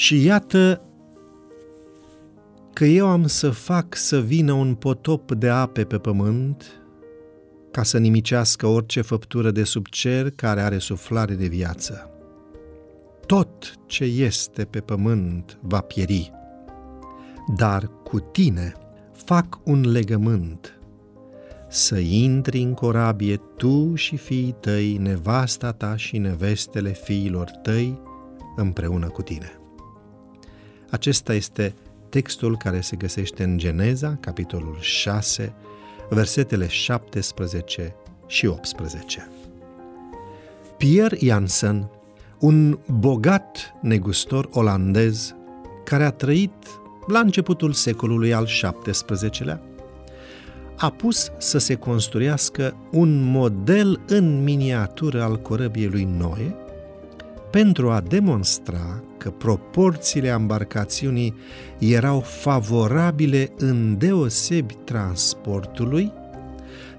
Și iată că eu am să fac să vină un potop de ape pe pământ ca să nimicească orice făptură de sub cer care are suflare de viață. Tot ce este pe pământ va pieri, dar cu tine fac un legământ, să intri în corabie tu și fiii tăi, nevasta ta și nevestele fiilor tăi, împreună cu tine. Acesta este textul care se găsește în Geneza, capitolul 6, versetele 17 și 18. Pierre Janssen, un bogat negustor olandez care a trăit la începutul secolului al XVII-lea, a pus să se construiască un model în miniatură al corăbiei lui Noe, pentru a demonstra că proporțiile embarcațiunii erau favorabile în deosebi transportului,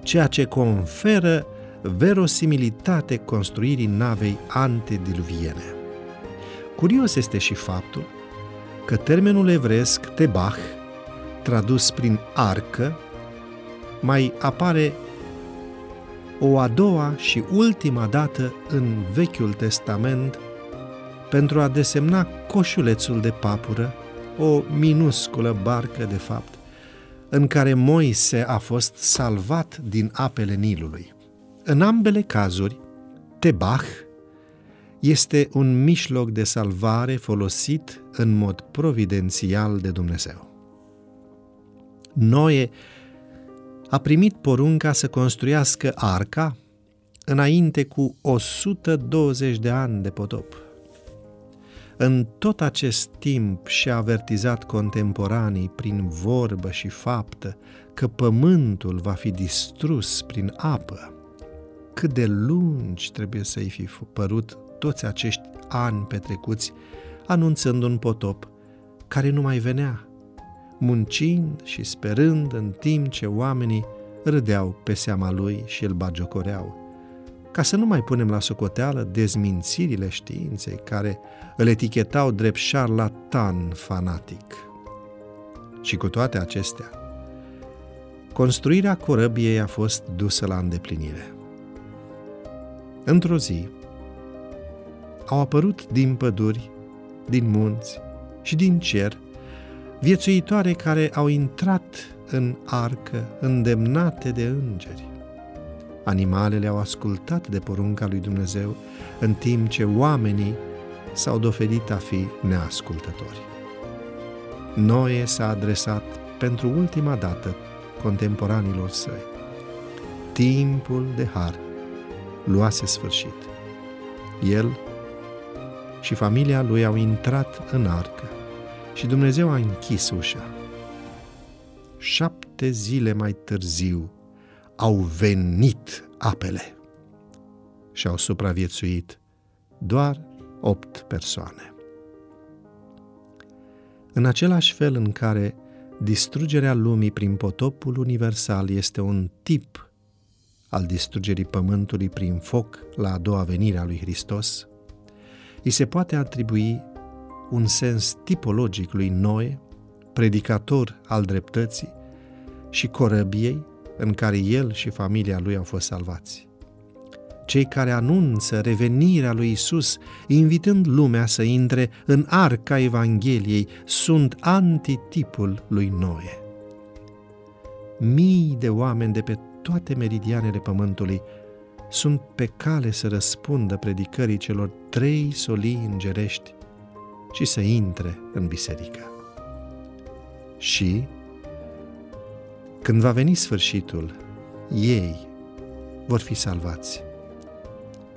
ceea ce conferă verosimilitate construirii navei antediluviene. Curios este și faptul că termenul evresc tebach, tradus prin arcă, mai apare o a doua și ultima dată în Vechiul Testament pentru a desemna coșulețul de papură, o minusculă barcă de fapt, în care Moise a fost salvat din apele Nilului. În ambele cazuri, Tebach este un mijloc de salvare folosit în mod providențial de Dumnezeu. Noe a primit porunca să construiască arca înainte cu 120 de ani de potop. În tot acest timp și-a avertizat contemporanii prin vorbă și faptă că pământul va fi distrus prin apă. Cât de lungi trebuie să-i fi părut toți acești ani petrecuți anunțând un potop care nu mai venea, muncind și sperând în timp ce oamenii râdeau pe seama lui și îl bagiocoreau. Ca să nu mai punem la socoteală dezmințirile științei care îl etichetau drept șarlatan fanatic. Și cu toate acestea, construirea corăbiei a fost dusă la îndeplinire. Într-o zi, au apărut din păduri, din munți și din cer viețuitoare care au intrat în arcă, îndemnate de îngeri. Animalele au ascultat de porunca lui Dumnezeu, în timp ce oamenii s-au dovedit a fi neascultători. Noe s-a adresat pentru ultima dată contemporanilor săi. Timpul de har luase sfârșit. El și familia lui au intrat în arcă și Dumnezeu a închis ușa. Șapte zile mai târziu au venit apele și au supraviețuit doar opt persoane. În același fel în care distrugerea lumii prin potopul universal este un tip al distrugerii pământului prin foc la a doua venire a lui Hristos, îi se poate atribui un sens tipologic lui Noe, predicator al dreptății, și corăbiei în care el și familia lui au fost salvați. Cei care anunță revenirea lui Isus, invitând lumea să intre în arca Evangheliei, sunt antitipul lui Noe. Mii de oameni de pe toate meridianele pământului sunt pe cale să răspundă predicării celor trei solii îngerești și să intre în biserică. Și, când va veni sfârșitul, ei vor fi salvați.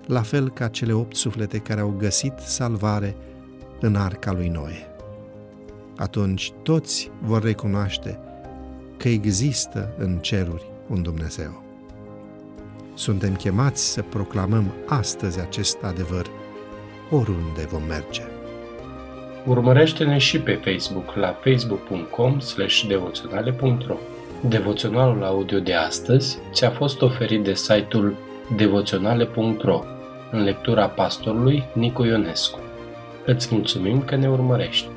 La fel ca cele opt suflete care au găsit salvare în arca lui Noe. Atunci toți vor recunoaște că există în ceruri un Dumnezeu. Suntem chemați să proclamăm astăzi acest adevăr oriunde vom merge. Urmărește-ne și pe Facebook la facebook.com devoționale.ro Devoționalul audio de astăzi ți-a fost oferit de site-ul devoționale.ro în lectura pastorului Nicu Ionescu. Îți mulțumim că ne urmărești!